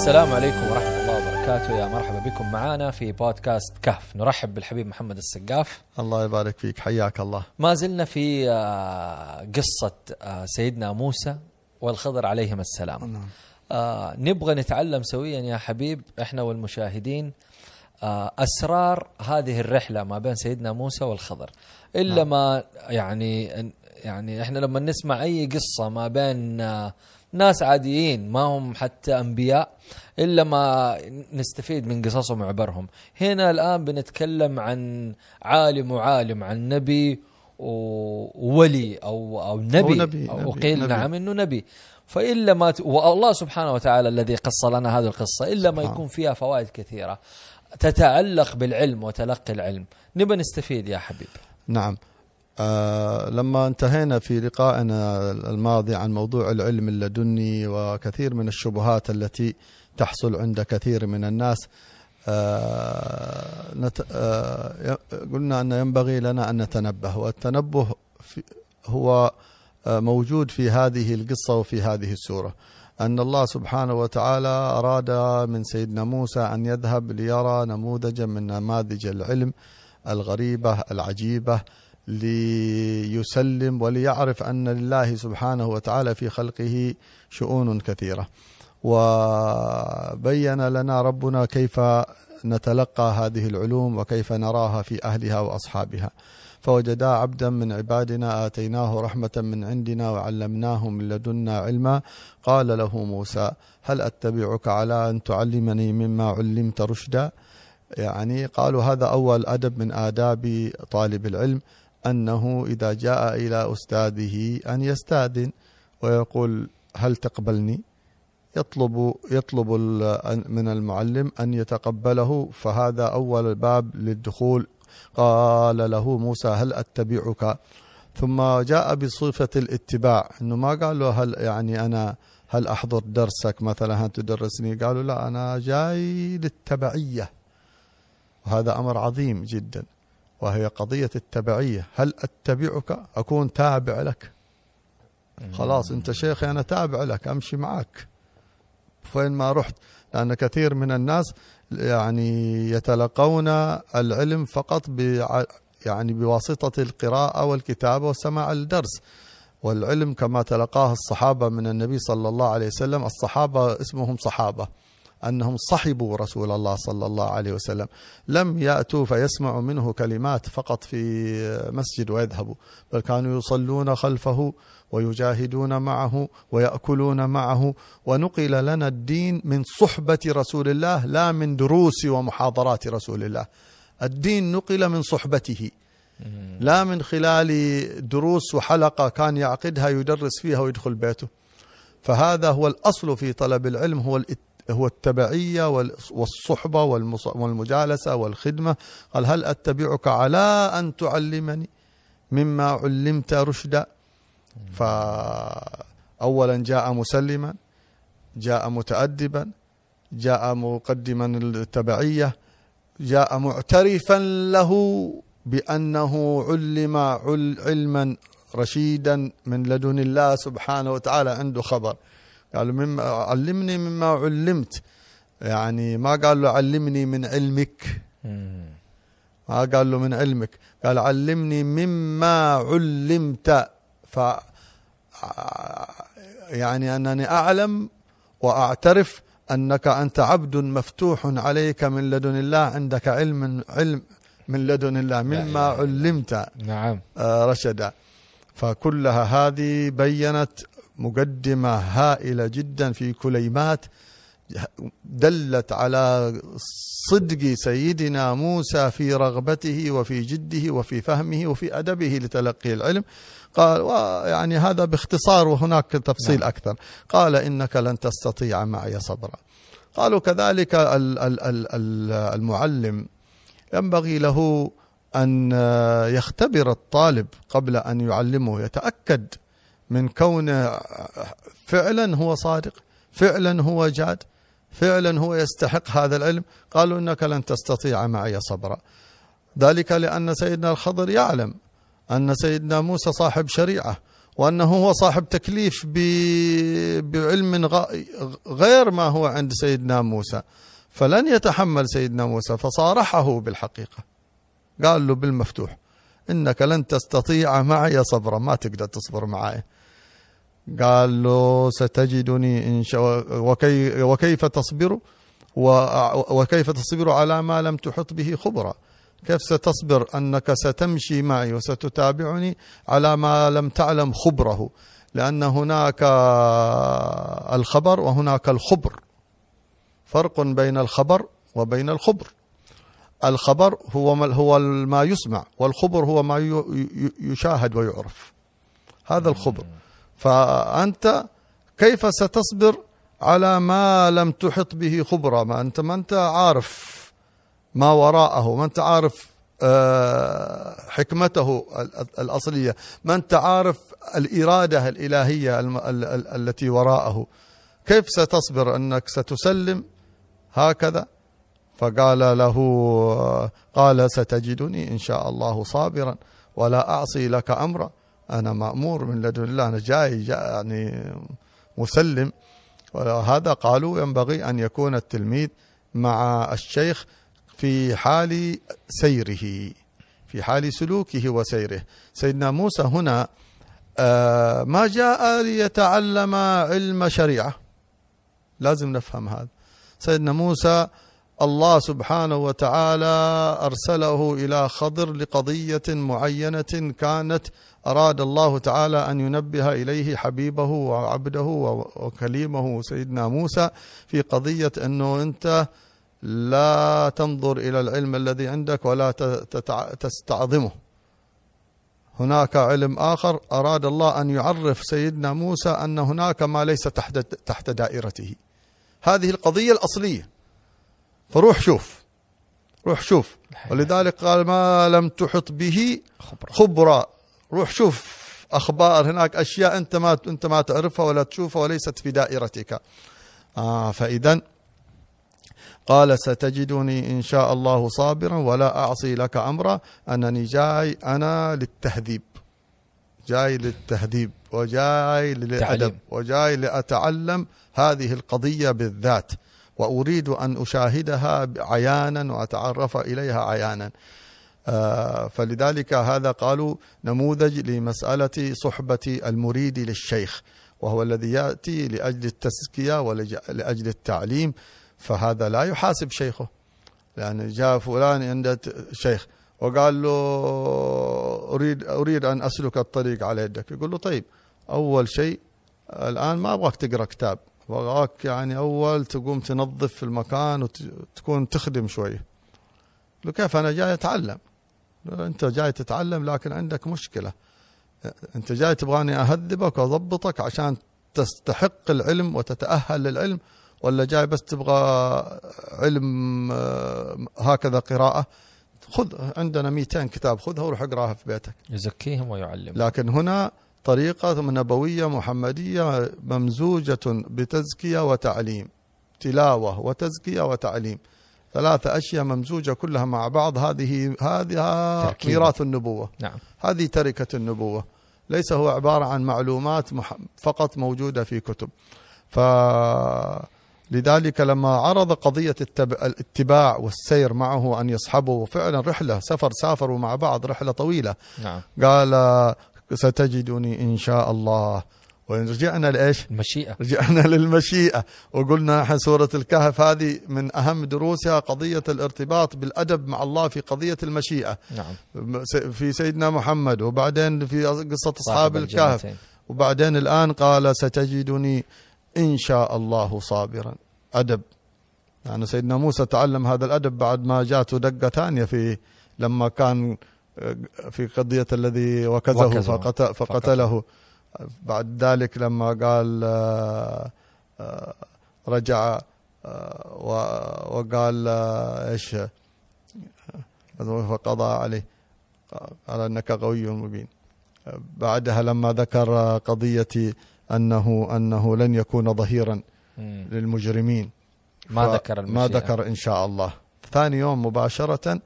السلام عليكم ورحمة الله وبركاته. يا مرحبا بكم معنا في بودكاست كهف. نرحب بالحبيب محمد السقاف. الله يبارك فيك. حياك الله. ما زلنا في آه، قصة آه، سيدنا موسى والخضر عليهما السلام. نعم. آه، نبغى نتعلم سويا يا حبيب إحنا والمشاهدين أسرار هذه الرحلة ما بين سيدنا موسى والخضر. إلا نعم. ما يعني يعني إحنا لما نسمع أي قصة ما بين ناس عاديين ما هم حتى أنبياء إلا ما نستفيد من قصصهم وعبرهم. هنا الآن بنتكلم عن عالم وعالم عن نبي وولي أو أو نبي, نبي، أو نبي، قيل نبي. نعم إنه نبي. فإلا ما ت... والله سبحانه وتعالى الذي قص لنا هذه القصة إلا ما. يكون فيها فوائد كثيرة. تتعلق بالعلم وتلقي العلم. نبى نستفيد يا حبيب نعم. آه لما انتهينا في لقائنا الماضي عن موضوع العلم اللدني وكثير من الشبهات التي تحصل عند كثير من الناس آه آه قلنا أن ينبغي لنا أن نتنبه والتنبه هو موجود في هذه القصة وفي هذه السورة. أن الله سبحانه وتعالى أراد من سيدنا موسى أن يذهب ليرى نموذجا من نماذج العلم الغريبة العجيبة ليسلم وليعرف أن لله سبحانه وتعالى في خلقه شؤون كثيرة. وبين لنا ربنا كيف نتلقى هذه العلوم وكيف نراها في أهلها وأصحابها. فوجدا عبدا من عبادنا آتيناه رحمة من عندنا وعلمناه من لدنا علما. قال له موسى هل أتبعك على أن تعلمني مما علمت رشدا؟ يعني قالوا هذا أول أدب من آداب طالب العلم. أنه إذا جاء إلى أستاذه أن يستأذن ويقول هل تقبلني؟ يطلب يطلب من المعلم أن يتقبله فهذا أول باب للدخول. قال له موسى هل أتبعك؟ ثم جاء بصفة الاتباع أنه ما قال له هل يعني أنا هل أحضر درسك مثلا هل تدرسني؟ قالوا لا أنا جاي للتبعية. وهذا أمر عظيم جدا. وهي قضية التبعية. هل أتبعك؟ أكون تابع لك. خلاص أنت شيخي أنا تابع لك. أمشي معك. فين ما رحت. لأن كثير من الناس يعني يتلقون العلم فقط بع- يعني بواسطة القراءة والكتابة وسماع الدرس. والعلم كما تلقاه الصحابة من النبي صلى الله عليه وسلم الصحابة اسمهم صحابة. أنهم صحبوا رسول الله صلى الله عليه وسلم. لم يأتوا فيسمعوا منه كلمات فقط في مسجد ويذهبوا بل كانوا يصلون خلفه ويجاهدون معه ويأكلون معه. ونقل لنا الدين من صحبة رسول الله لا من دروس ومحاضرات رسول الله. الدين نقل من صحبته لا من خلال دروس وحلقة كان يعقدها يدرس فيها ويدخل بيته. فهذا هو الأصل في طلب العلم هو الات- هو التبعية وال- والصحبة والمجالسة والخدمة. قال هل أتبعك على أن تعلمني مما علمت رشدا؟ فأولا جاء مسلما جاء متأدبا جاء مقدما التبعية جاء معترفا له بأنه علم عل- علما رشيدا من لدن الله سبحانه وتعالى عنده خبر. قال مما علمني مما علمت. يعني ما قال له علمني من علمك. ما قال له من علمك. قال علمني مما علمت. ف يعني أنني أعلم وأعترف أنك أنت عبد مفتوح عليك من لدن الله عندك علم علم من لدن الله مما علمت. نعم. آه، رشدا. فكلها هذه بينت مقدمة هائلة جدا في كليمات دلت على صدق سيدنا موسى في رغبته وفي جده وفي فهمه وفي أدبه لتلقي العلم. قال يعني هذا باختصار وهناك تفصيل نعم. أكثر. قال إنك لن تستطيع معي صبرا. قالوا كذلك ال- ال- ال- ال- المعلم ينبغي له أن يختبر الطالب قبل أن يعلمه يتأكد من كونه فعلا هو صادق فعلا هو جاد فعلا هو يستحق هذا العلم. قالوا إنك لن تستطيع معي صبرا. ذلك لأن سيدنا الخضر يعلم أن سيدنا موسى صاحب شريعة وأنه هو صاحب تكليف بعلم غير ما هو عند سيدنا موسى. فلن يتحمل سيدنا موسى فصارحه بالحقيقة. قال له بالمفتوح إنك لن تستطيع معي صبرا ما تقدر تصبر معي. قال له ستجدني إن شاء وكي وكيف تصبر؟ وكيف تصبر على ما لم تحط به خبرا كيف ستصبر أنك ستمشي معي وستتابعني على ما لم تعلم خبره؟ لأن هناك الخبر وهناك الخبر. فرق بين الخبر وبين الخبر. الخبر هو ما هو ما يسمع والخبر هو ما يشاهد ويعرف. هذا الخبر. فأنت كيف ستصبر على ما لم تحط به خبرة؟ ما أنت ما أنت عارف ما وراءه ما أنت عارف آه، حكمته ال- ال- الأصلية ما أنت عارف الإرادة الإلهية التي وراءه. كيف ستصبر أنك ستسلم هكذا؟ فقال له قال ستجدني إن شاء الله صابرا ولا أعصي لك أمرا. أنا مأمور من لدن الله أنا جاي, جاي يعني مسلم. وهذا قالوا ينبغي أن يكون التلميذ مع الشيخ في حال سيره في حال سلوكه وسيره. سيدنا موسى هنا آه، ما جاء ليتعلم علم شريعة. لازم نفهم هذا. سيدنا موسى الله سبحانه وتعالى أرسله إلى خضر لقضية معينة كانت أراد الله تعالى أن ينبه إليه حبيبه وعبده وكليمه سيدنا موسى في قضية أنه أنت لا تنظر إلى العلم الذي عندك ولا تستعظمه. هناك علم آخر أراد الله أن يعرف سيدنا موسى أن هناك ما ليس تحت تحت دائرته. هذه القضية الأصلية. فروح شوف. روح شوف. ولذلك قال ما لم تحط به خبرة. روح شوف أخبار هناك أشياء أنت ما أنت ما تعرفها ولا تشوفها وليست في دائرتك. آه فإذا قال ستجدني إن شاء الله صابرا ولا أعصي لك أمرا أنني جاي أنا للتهذيب. جاي للتهذيب وجاي تعليم. وجاي لأتعلم هذه القضية بالذات وأريد أن أشاهدها عيانا وأتعرف إليها عيانا. فلذلك هذا قالوا نموذج لمسألة صحبة المريد للشيخ وهو الذي يأتي لأجل التزكية ولأجل التعليم فهذا لا يحاسب شيخه. لأن جاء فلان عند شيخ وقال له أريد أريد أن أسلك الطريق على يدك. يقول له طيب أول شيء الآن ما أبغاك تقرأ كتاب. أبغاك يعني أول تقوم تنظف المكان وتكون تخدم شوية له كيف؟ أنا جاي أتعلم. أنت جاي تتعلم لكن عندك مشكلة. أنت جاي تبغاني أهذبك وأضبطك عشان تستحق العلم وتتأهل للعلم ولا جاي بس تبغى علم آه، هكذا قراءة؟ خذ عندنا 200 كتاب خذها وروح اقراها في بيتك. يزكيهم ويعلم لكن هنا طريقة نبوية محمدية ممزوجة بتزكية وتعليم تلاوة وتزكية وتعليم. ثلاثة أشياء ممزوجة كلها مع بعض. هذه هذه. ميراث النبوة. نعم. هذه تركة النبوة. ليس هو عبارة عن معلومات فقط موجودة في كتب. فلذلك لما عرض قضية التب- الاتباع والسير معه أن يصحبه فعلا رحلة سفر سافروا مع بعض رحلة طويلة. نعم. قال ستجدني إن شاء الله. وإن رجعنا لإيش؟ المشيئة. رجعنا للمشيئة. وقلنا إحنا سورة الكهف هذه من أهم دروسها قضية الارتباط بالأدب مع الله في قضية المشيئة. نعم. في سيدنا محمد وبعدين في قصة أصحاب الكهف. وبعدين الآن قال ستجدني إن شاء الله صابرا. أدب. يعني سيدنا موسى تعلم هذا الأدب بعد ما جاءته دقة ثانية في لما كان في قضية الذي وكزه وكزه. فقت فقتله. بعد ذلك لما قال آه، آه، رجع آه، وقال إيش فقضى عليه قال أنك قوي مبين. بعدها لما ذكر قضية أنه أنه لن يكون ظهيرا. للمجرمين. ما ذكر ما ذكر إن شاء الله. ثاني يوم مباشرة آه،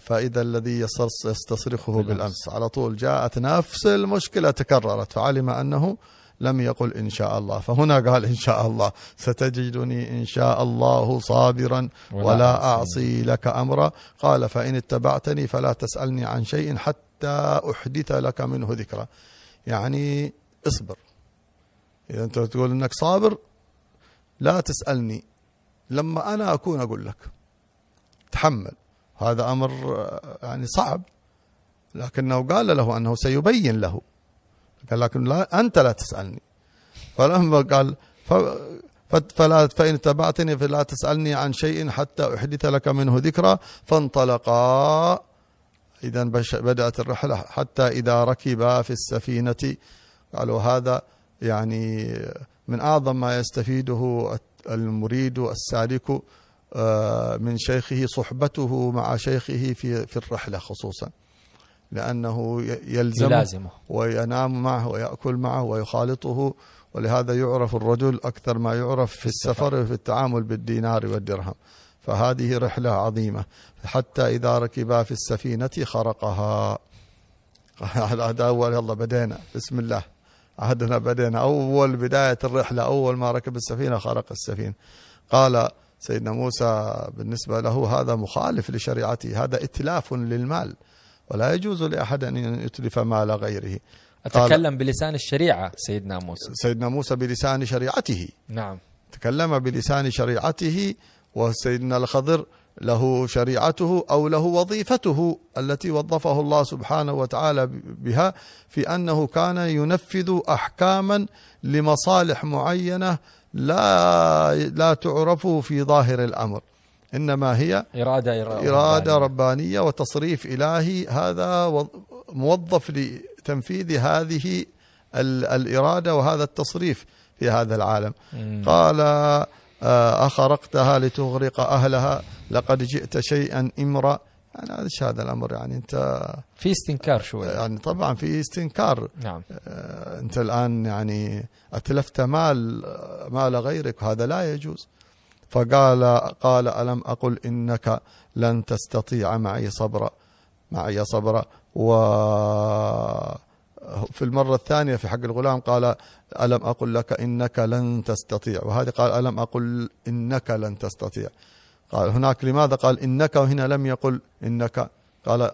فإذا الذي يستصرخه بالأمس. على طول جاءت نفس المشكلة تكررت فعلم أنه لم يقل إن شاء الله. فهنا قال إن شاء الله. ستجدني إن شاء الله صابرا ولا أعصي. أعصي لك أمرا. قال فإن اتبعتني فلا تسألني عن شيء حتى أحدث لك منه ذكرى. يعني اصبر. إذا أنت تقول أنك صابر لا تسألني. لما أنا أكون أقول لك تحمل. هذا آه، يعني صعب. لكنه قال له أنه سيبين له. قال لكن لا أنت لا تسألني. فلما قال فلا فإن اتبعتني فلا تسألني عن شيء حتى أحدث لك منه ذكرى. فانطلقا. إذا بدأت الرحلة حتى إذا ركبا في السفينة. قالوا هذا يعني من أعظم ما يستفيده المريد السالك. من شيخه صحبته مع شيخه في في الرحلة خصوصا لأنه ي- يلزمه يلازمه. وينام معه ويأكل معه ويخالطه ولهذا يعرف الرجل أكثر ما يعرف في السفر. وفي التعامل بالدينار والدرهم. فهذه رحلة عظيمة. حتى إذا ركبا في السفينة خرقها. هذا أول يلا بدينا. بسم الله. عهدنا بدينا. أول بداية الرحلة أول ما ركب السفينة خرق السفينة. قال سيدنا موسى بالنسبة له هذا مخالف لشريعته هذا إتلاف للمال ولا يجوز لأحد أن يتلف مال غيره. أتكلم بلسان الشريعة سيدنا موسى. سيدنا موسى بلسان شريعته. نعم. تكلم بلسان شريعته وسيدنا الخضر له شريعته أو له وظيفته التي وظفه الله سبحانه وتعالى بها في أنه كان ينفذ احكاما لمصالح معينة لا لا تعرف في ظاهر الأمر إنما هي إرادة إرادة, إرادة ربانية وتصريف إلهي هذا وظ- موظف لتنفيذ هذه ال- الإرادة وهذا التصريف في هذا العالم مم. قال آه، أخرقتها لتغرق أهلها لقد جئت شيئا إمرأ يعني هذا إيش هذا الأمر يعني أنت في استنكار شوي. يعني طبعا في استنكار. نعم. آه، أنت الآن يعني أتلفت مال مال غيرك وهذا لا يجوز. فقال قال ألم أقل إنك لن تستطيع معي صبرا معي صبرا. و في المرة الثانية في حق الغلام قال ألم أقل لك إنك لن تستطيع. وهذه قال ألم أقل إنك لن تستطيع. قال هناك لماذا؟ قال إنك وهنا لم يقل إنك. قال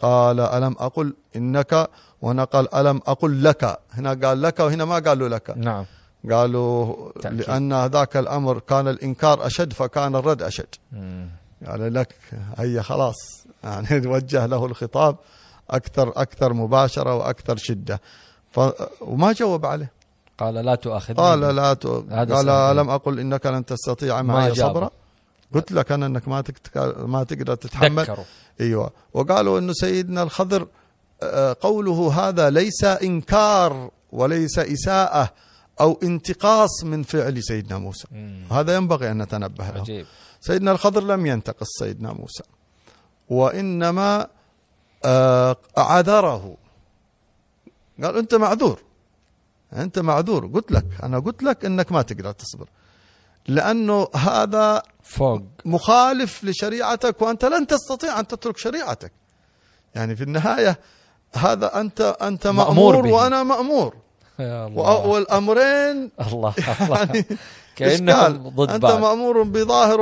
قال ألم أقل إنك؟ وهنا قال ألم أقل لك. هنا قال لك وهنا ما قالوا لك. نعم. قالوا تأكيد. لأن ذاك الأمر كان الإنكار أشد فكان الرد أشد. مم. قال لك هي خلاص. يعني وجه له الخطاب أكثر أكثر مباشرة وأكثر شدة. ف وما جاوب عليه. قال لا تؤاخذني. قال لا ت... قال. ألم أقل إنك لن تستطيع ما معي. صبرا؟ قلت لك أنا أنك ما. ما تقدر تتحمل. ذكروا. أيوه. وقالوا إنه سيدنا الخضر آه، قوله هذا ليس إنكار وليس إساءة أو انتقاص من فعل سيدنا موسى. مم. هذا ينبغي أن نتنبه له. عجيب. سيدنا الخضر لم ينتقص سيدنا موسى. وإنما آه، عذره قال أنت معذور. أنت معذور. قلت لك أنا قلت لك إنك ما تقدر تصبر. لأنه هذا فوق. مخالف لشريعتك وأنت لن تستطيع أن تترك شريعتك. يعني في النهاية هذا أنت أنت مأمور مأمور به. وأنا مأمور. يا الله. والأمرين الله الله. يعني كأنهم. ضد أنت بعض. مأمور بظاهر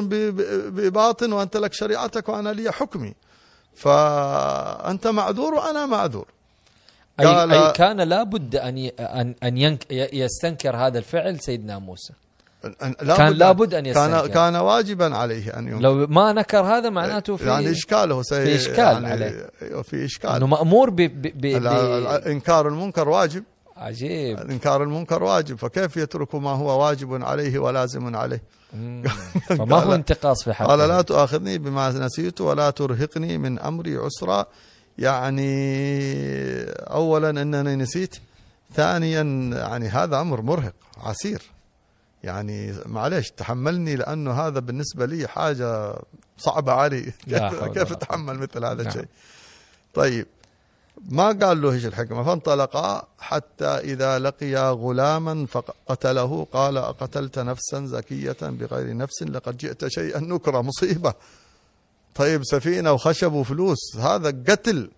ب- ب- بباطن وأنت لك شريعتك وأنا لي حكمي. فأنت معذور وأنا معذور. أي, أي كان لابد أن. أن أن ينك... يستنكر هذا الفعل سيدنا موسى. كان لابد كان يستنكر. كان واجبا عليه أن ينكر. لو ما نكر هذا معناته في يعني إشكاله سي في إشكال يعني عليه. أيوة، في إشكال. إنه مأمور ب... ب... إنكار المنكر واجب. عجيب. إنكار المنكر واجب. فكيف يترك ما هو واجب عليه ولازم عليه. فما هو انتقاص في حقه؟ قال لا تؤاخذني بما نسيت ولا ترهقني من أمري عسرا. يعني اولا إنني نسيت. ثانيا يعني هذا أمر مرهق عسير. يعني معلش تحملني لأنه هذا بالنسبة لي حاجة صعبة علي. كيف, اتحمل مثل هذا نعم. الشيء؟ طيب ما قال له إيش الحكمة؟ فانطلقا حتى إذا لقيا غلاما فقتله قال أقتلت نفسا زكية بغير نفس لقد جئت شيئا نكرا مصيبة. طيب سفينة وخشب وفلوس هذا قتل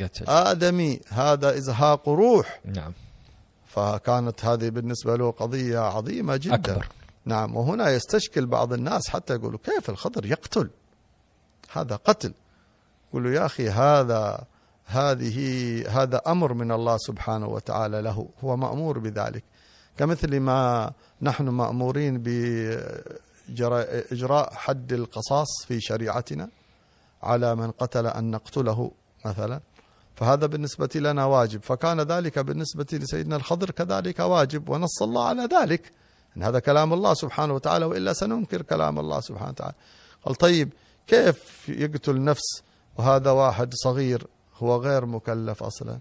قتل. آدمي هذا إزهاق روح. نعم. فكانت هذه بالنسبة له قضية عظيمة جدا. أكبر. نعم وهنا يستشكل بعض الناس حتى يقولوا كيف الخضر يقتل؟ هذا قتل. يقولوا يا أخي هذا هذه هذا أمر من الله سبحانه وتعالى له هو مأمور بذلك. كمثل ما نحن مأمورين بإجراء حد القصاص في شريعتنا على من قتل أن نقتله مثلا. فهذا بالنسبة لنا واجب. فكان ذلك بالنسبة لسيدنا الخضر كذلك واجب ونص الله على ذلك. إن هذا كلام الله سبحانه وتعالى وإلا سننكر كلام الله سبحانه وتعالى. قال طيب كيف يقتل نفس وهذا واحد صغير هو غير مكلف أصلا؟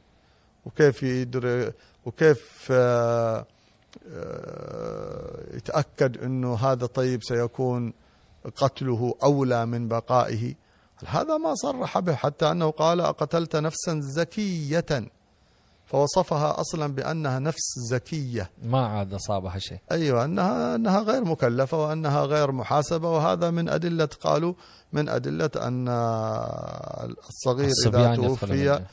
وكيف يدري وكيف آه، آه، يتأكد أنه هذا طيب سيكون قتله أولى من بقائه؟ هذا ما صرح به حتى أنه قال أقتلت نفسا زكية فوصفها أصلا بأنها نفس زكية. ما عاد أصابها شيء. أيوة أنها, أنها غير مكلفة وأنها غير محاسبة وهذا من أدلة قالوا من أدلة أن الصغير إذا توفي.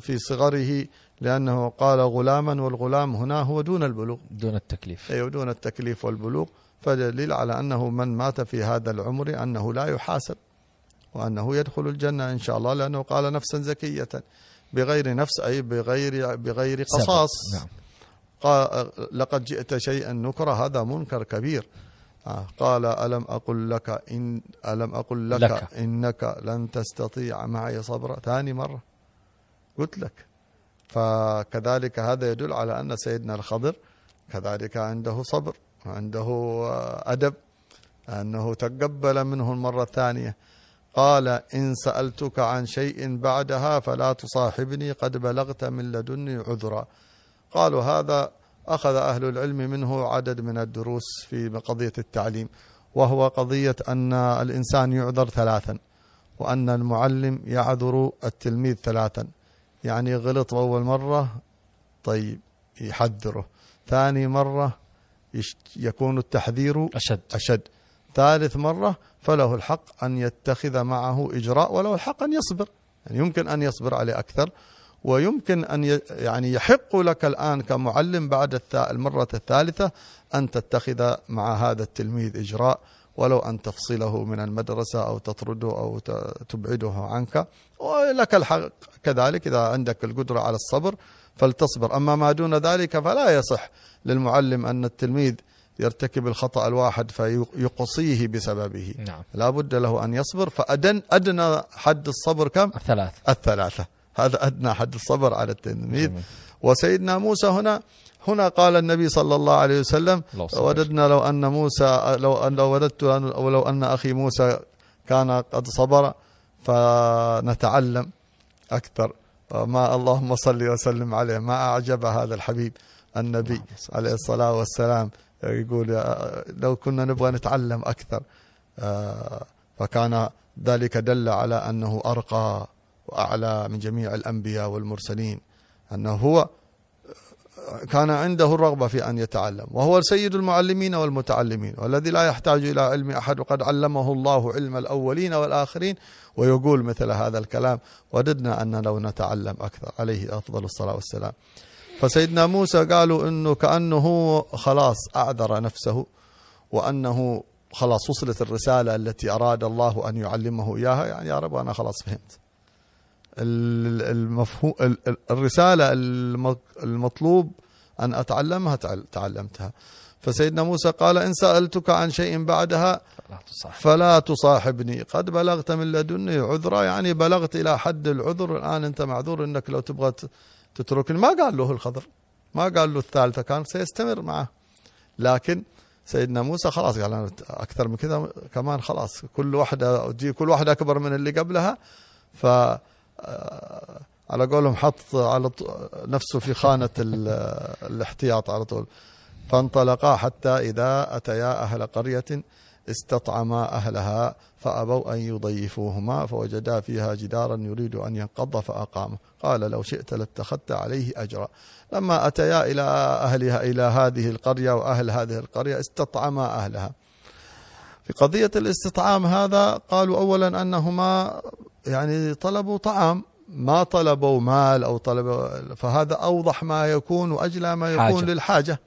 في صغره لأنه قال غلاما والغلام هنا هو دون البلوغ. دون التكليف. أي دون التكليف والبلوغ. فدليل على أنه من مات في هذا العمر أنه لا يحاسب. وأنه يدخل الجنة إن شاء الله لأنه قال نفسا زكية. بغير نفس أي بغير بغير. قصاص. نعم. قال لقد جئت شيئا نكرا هذا منكر كبير. آه، قال ألم أقل لك إن ألم أقل لك, لك. إنك لن تستطيع معي صبرا؟ ثاني مرة. قلت لك. فكذلك هذا يدل على أن سيدنا الخضر كذلك عنده صبر عنده آه، أدب أنه تقبل منه المرة الثانية. قال إن سألتك عن شيء بعدها فلا تصاحبني قد بلغت من لدني عذرا. قالوا هذا أخذ أهل العلم منه عدد من الدروس في قضية التعليم وهو قضية أن الإنسان يعذر ثلاثا وأن المعلم يعذر التلميذ ثلاثا. يعني غلط أول مرة طيب يحذره. ثاني مرة يكون التحذير أشد. أشد. ثالث مرة فله الحق أن يتخذ معه إجراء وله الحق أن يصبر. يعني يمكن أن يصبر عليه أكثر ويمكن أن يعني يحق لك الآن كمعلم بعد المرة الثالثة أن تتخذ مع هذا التلميذ إجراء ولو أن تفصله من المدرسة أو تطرده أو تبعده عنك. ولك الحق كذلك إذا عندك القدرة على الصبر فلتصبر. أما ما دون ذلك فلا يصح للمعلم أن التلميذ يرتكب الخطأ الواحد فيقصيه بسببه. نعم. لا بد له أن يصبر. فأدن أدنى حد الصبر كم؟ الثلاث الثلاثة. هذا أدنى حد الصبر على التلميذ. وسيدنا موسى هنا هنا قال النبي صلى الله عليه وسلم. وددنا لو أن موسى لو أن لو وددت أو لو أن أخي موسى كان قد صبر فنتعلم أكثر. ما اللهم صل وسلم عليه. ما أعجب هذا الحبيب النبي عليه الصلاة والسلام. يقول آه، لو كنا نبغى نتعلم أكثر. آه، فكان ذلك دل على أنه أرقى وأعلى من جميع الأنبياء والمرسلين أنه هو كان عنده الرغبة في أن يتعلم وهو سيد المعلمين والمتعلمين والذي لا يحتاج إلى علم أحد وقد علمه الله علم الأولين والآخرين ويقول مثل هذا الكلام وددنا أن لو نتعلم أكثر. عليه أفضل الصلاة والسلام. فسيدنا موسى قالوا أنه كأنه خلاص أعذر نفسه وأنه خلاص وصلت الرسالة التي أراد الله أن يعلمه إياها. يعني يا رب أنا خلاص فهمت. المفهوم الرسالة الم- المطلوب أن أتعلمها تعل- تعلمتها. فسيدنا موسى قال إن سألتك عن شيء بعدها فلا تصاحبني. قد بلغت من لدني عذرا يعني بلغت إلى حد العذر. الآن أنت معذور أنك لو تبغى تتركني ما قال له الخضر. ما قال له الثالثة كان سيستمر معه. لكن سيدنا موسى خلاص قال أنا أكثر من كذا كمان خلاص. كل واحدة تجي كل واحدة أكبر من اللي قبلها. ف آه، على قولهم حط على نفسه في خانة ال- الاحتياط على طول. فانطلقا حتى إذا أتيا أهل قرية استطعما أهلها فأبوا أن يضيفوهما فوجدا فيها جدارا يريد أن ينقض فأقامه قال لو شئت لاتخذت عليه أجرا لما أتيا إلى أهلها إلى هذه القرية وأهل هذه القرية استطعما أهلها في قضية الاستطعام هذا قالوا أولا أنهما يعني طلبوا طعام ما طلبوا مال أو طلبوا فهذا أوضح ما يكون وأجلى ما يكون حاجة. حاجة. للحاجة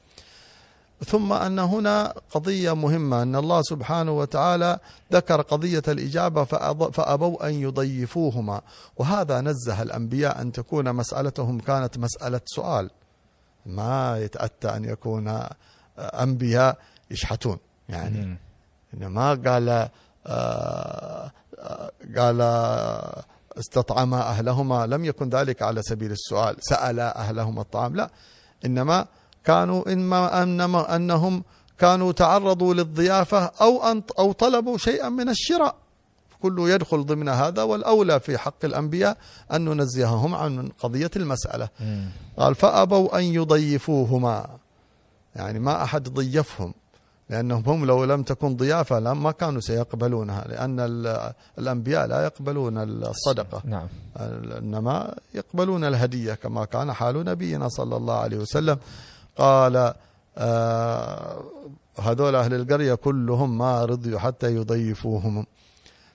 ثم أن هنا قضية مهمة أن الله سبحانه وتعالى ذكر قضية الإجابة فأض- فأبوا أن يضيفوهما. وهذا نزه الأنبياء أن تكون مسألتهم كانت مسألة سؤال. ما يتأتى أن يكون أنبياء يشحتون. يعني مم. إنما قال آه، آه، قال استطعما أهلهما لم يكن ذلك على سبيل السؤال. سألا أهلهما الطعام. لا إنما كانوا إنما أنما أنهم كانوا تعرضوا للضيافة أو أن أو طلبوا شيئا من الشراء. كله يدخل ضمن هذا والأولى في حق الأنبياء أن ننزههم عن قضية المسألة. قال فأبوا أن يضيفوهما. يعني ما أحد ضيفهم لأنهم هم لو لم تكن ضيافة ما كانوا سيقبلونها لأن ال- الأنبياء لا يقبلون الصدقة. نعم. إنما يقبلون الهدية كما كان حال نبينا صلى الله عليه وسلم. قال آه، هذول أهل القرية كلهم ما رضيوا حتى يضيفوهم.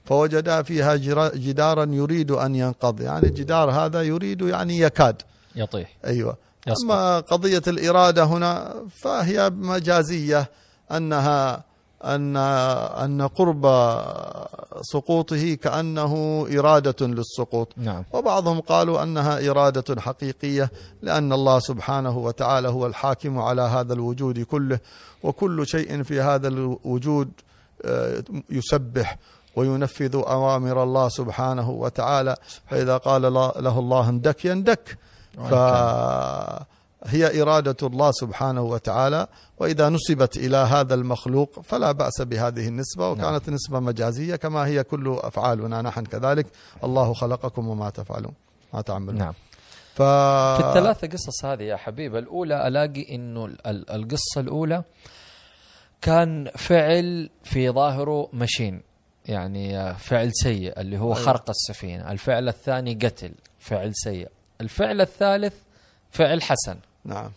فوجدا فيها جدارا يريد أن ينقض. يعني الجدار هذا يريد يعني يكاد. يطيح. أيوة. يسقط. أما قضية الإرادة هنا فهي مجازية أنها أن أن قرب سقوطه كأنه إرادة للسقوط. نعم. وبعضهم قالوا أنها إرادة حقيقية لأن الله سبحانه وتعالى هو الحاكم على هذا الوجود كله وكل شيء في هذا الوجود آه، يسبح وينفذ أوامر الله سبحانه وتعالى. فإذا قال له الله اندك يندك. فهي إرادة الله سبحانه وتعالى وإذا نسبت إلى هذا المخلوق فلا بأس بهذه النسبة وكانت نسبة مجازية كما هي كل أفعالنا نحن كذلك. الله خلقكم وما تفعلون ما تعملون. نعم. ف... في الثلاثة قصص هذه يا حبيب الأولى ألاقي أنه ال- ال- القصة الأولى كان فعل في ظاهره مشين يعني فعل سيء اللي هو أيوة. خرق السفينة الفعل الثاني قتل فعل سيء. الفعل الثالث فعل حسن. نعم.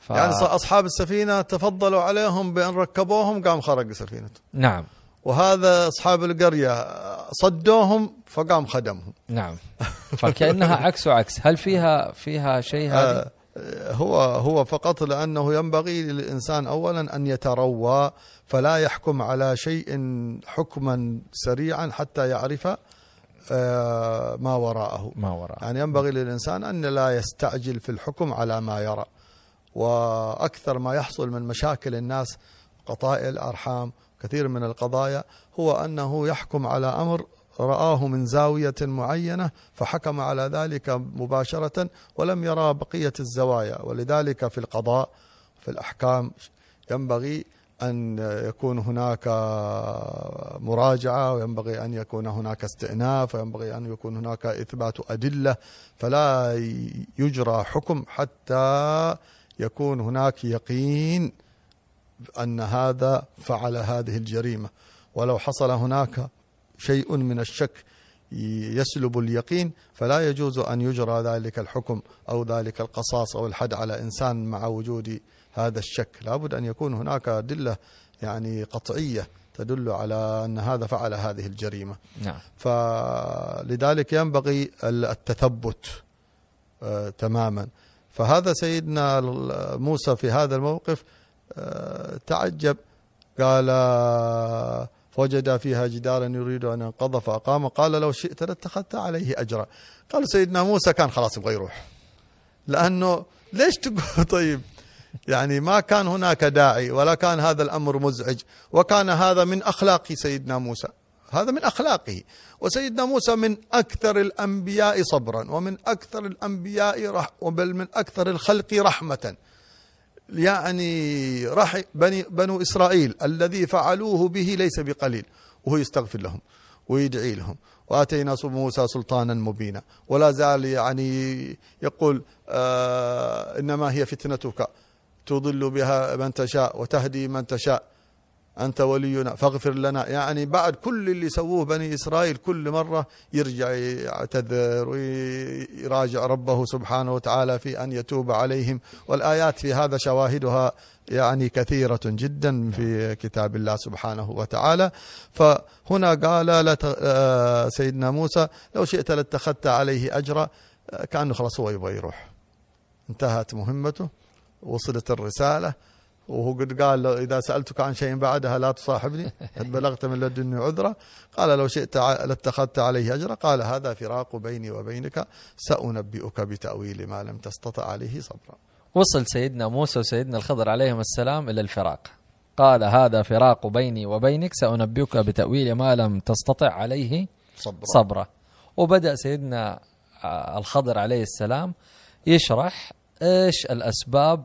ف... يعني أصحاب السفينة تفضلوا عليهم بأن ركبوهم قام خرق سفينته. نعم. وهذا أصحاب القرية صدوهم فقام خدمهم. نعم. فكأنها عكس وعكس. هل فيها فيها شيء هذه آه، هو هو فقط لأنه ينبغي للإنسان أولا أن يتروى فلا يحكم على شيء حكما سريعا حتى يعرف ما وراءه. ما وراء يعني ينبغي للإنسان أن لا يستعجل في الحكم على ما يرى. وأكثر ما يحصل من مشاكل الناس قضايا الأرحام كثير من القضايا هو أنه يحكم على أمر رآه من زاوية معينة فحكم على ذلك مباشرة ولم يرى بقية الزوايا. ولذلك في القضاء في الأحكام ينبغي أن يكون هناك مراجعة وينبغي أن يكون هناك استئناف وينبغي أن يكون هناك إثبات أدلة فلا يجرى حكم حتى يكون هناك يقين أن هذا فعل هذه الجريمة. ولو حصل هناك شيء من الشك يسلب اليقين فلا يجوز أن يجرى ذلك الحكم أو ذلك القصاص أو الحد على إنسان مع وجود هذا الشك. لابد أن يكون هناك أدلة يعني قطعية تدل على أن هذا فعل هذه الجريمة. نعم. فلذلك ينبغي التثبت آه، تماما. فهذا سيدنا موسى في هذا الموقف آه، تعجب قال آه، فوجد فيها جدارا يريد أن ينقض فأقام. قال لو شئت لاتخذت عليه اجرا. قال سيدنا موسى كان خلاص يبغى يروح. لأنه ليش تقول طيب يعني ما كان هناك داعي ولا كان هذا الأمر مزعج وكان هذا من أخلاق سيدنا موسى. هذا من أخلاقه. وسيدنا موسى من أكثر الأنبياء صبرا ومن أكثر الأنبياء رح وبل من أكثر الخلق رحمة. يعني رح بني بنو إسرائيل الذي فعلوه به ليس بقليل وهو يستغفر لهم ويدعي لهم. وآتينا موسى سلطانا مبينا. ولا زال يعني يقول آه إنما هي فتنتك. تضل بها من تشاء وتهدي من تشاء. أنت ولينا. فاغفر لنا. يعني بعد كل اللي سووه بني إسرائيل كل مرة يرجع يعتذر ويراجع ربه سبحانه وتعالى في أن يتوب عليهم. والآيات في هذا شواهدها يعني كثيرة جدا في كتاب الله سبحانه وتعالى. فهنا قال آه، سيدنا موسى لو شئت لاتخذت عليه أجرا كأنه خلاص هو يبغى يروح. انتهت مهمته وصلت الرسالة وهو قد قال إذا سألتك عن شيء بعدها لا تصاحبني قد بلغت من لدني عذرا قال لو شئت لاتخذت عليه أجرا. قال هذا فراق بيني وبينك سأنبئك بتأويل ما لم تستطع عليه صبرا. وصل سيدنا موسى وسيدنا الخضر عليهم السلام إلى الفراق. قال هذا فراق بيني وبينك سأنبئك بتأويل ما لم تستطع عليه صبرا, صبرا. وبدأ سيدنا الخضر عليه السلام يشرح إيش الأسباب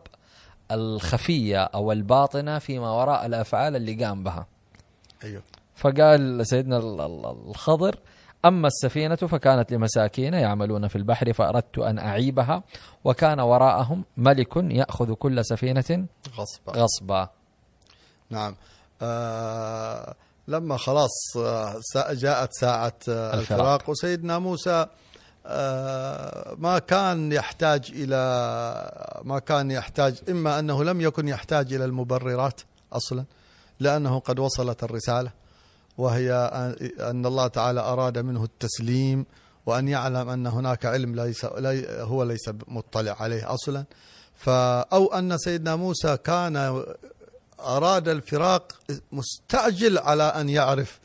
الخفية أو الباطنة فيما وراء الأفعال اللي قام بها. أيوه. فقال سيدنا الخضر أما السفينة فكانت لمساكين يعملون في البحر فأردت أن أعيبها وكان وراءهم ملك يأخذ كل سفينة غصبا غصبا نعم آه لما خلاص آه، جاءت ساعة آه، الفراق وسيدنا موسى آه، ما كان يحتاج إلى ما كان يحتاج إما أنه لم يكن يحتاج إلى المبررات أصلا لأنه قد وصلت الرسالة وهي أن الله تعالى أراد منه التسليم وأن يعلم أن هناك علم ليس هو ليس مطلع عليه أصلا. أو أن سيدنا موسى كان أراد الفراق مستعجل على أن يعرف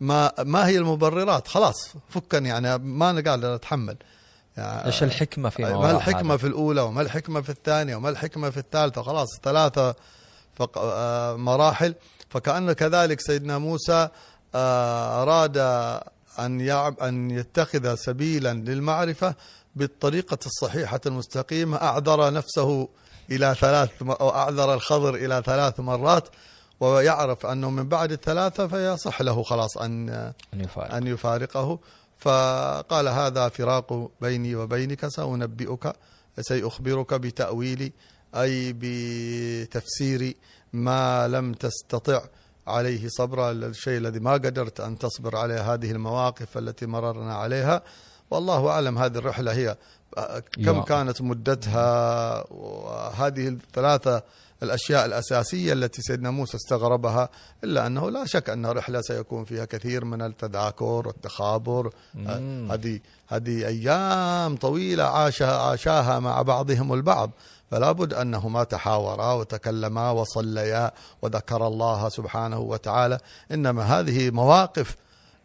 ما ما هي المبررات؟ خلاص فكني يعني ما قال أتحمل. يعني إيش الحكمة في ما الحكمة في الأولى وما الحكمة في الثانية وما الحكمة في الثالثة؟ خلاص ثلاثة آه، مراحل. فكأن كذلك سيدنا موسى آه، أراد أن يعب أن يتخذ سبيلا للمعرفة بالطريقة الصحيحة المستقيمة. أعذر نفسه إلى ثلاث أو أعذر الخضر إلى ثلاث مرات. ويعرف أنه من بعد الثلاثة فيصح له خلاص أن أن, يفارق. أن يفارقه. فقال هذا فراق بيني وبينك سأنبئك سيخبرك بتأويل أي بتفسير ما لم تستطع عليه صبرا الشيء الذي ما قدرت أن تصبر عليه هذه المواقف التي مررنا عليها. والله أعلم هذه الرحلة هي كم كانت مدتها وهذه الثلاثة الأشياء الأساسية التي سيدنا موسى استغربها إلا أنه لا شك أن رحلة سيكون فيها كثير من التذاكر والتخابر. هذه هذه أيام طويلة عاشها عاشاها مع بعضهم البعض. فلا بد أنهما تحاورا وتكلما وصليا وذكر الله سبحانه وتعالى. إنما هذه مواقف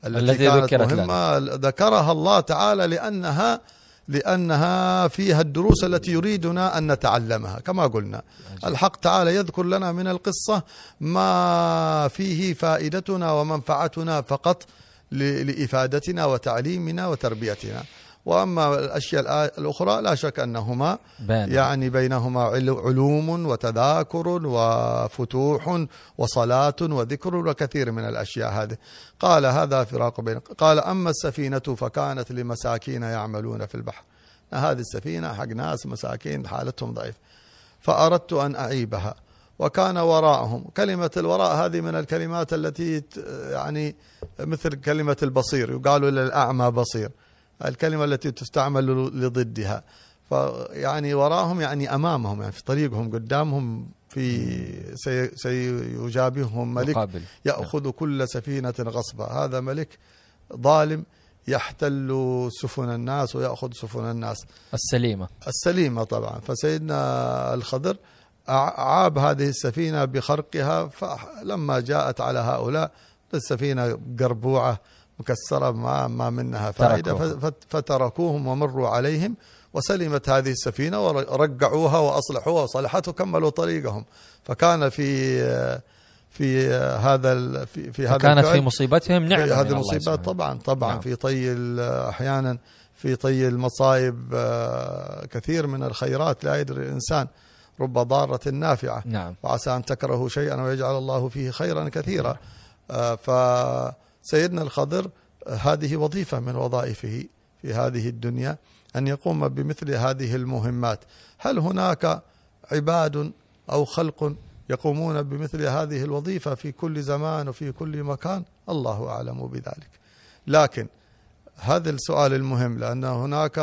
التي, التي كانت مهمة ذكرها الله تعالى لأنها لأنها فيها الدروس التي يريدنا أن نتعلمها. كما قلنا الحق تعالى يذكر لنا من القصة ما فيه فائدتنا ومنفعتنا فقط لإفادتنا وتعليمنا وتربيتنا. وأما الأشياء الأخرى لا شك أنهما بين. يعني بينهما علوم وتذاكر وفتوح وصلاة وذكر وكثير من الأشياء هذه. قال هذا فراق بين قال أما السفينة فكانت لمساكين يعملون في البحر. هذه السفينة حق ناس مساكين حالتهم ضعيف. فأردت أن أعيبها. وكان وراءهم. كلمة الوراء هذه من الكلمات التي يعني مثل كلمة البصير. يقال للأعمى بصير. الكلمة التي تستعمل لضدها. فيعني وراهم يعني أمامهم يعني في طريقهم قدامهم في سيجابههم ملك مقابل. يأخذ كل سفينة غصبا. هذا ملك ظالم يحتل سفن الناس ويأخذ سفن الناس. السليمة. السليمة طبعا. فسيدنا الخضر عاب هذه السفينة بخرقها فلما جاءت على هؤلاء السفينة قربوعة مكسرة ما, ما منها فائدة. فتركوهم ومروا عليهم وسلمت هذه السفينة ورقعوها وأصلحوها وصلحت وكملوا طريقهم. فكان في في هذا في, في هذا كانت في مصيبتهم نعمة هذه المصيبات طبعا طبعا. نعم. في طي أحيانا في طي المصائب آه، كثير من الخيرات. لا يدري الإنسان رب ضارة نافعة. نعم. وعسى أن تكرهوا شيئا ويجعل الله فيه خيرا كثيرا. آه، ف سيدنا الخضر هذه وظيفة من وظائفه في هذه الدنيا أن يقوم بمثل هذه المهمات. هل هناك عباد أو خلق يقومون بمثل هذه الوظيفة في كل زمان وفي كل مكان؟ الله أعلم بذلك. لكن هذا السؤال المهم لأن هناك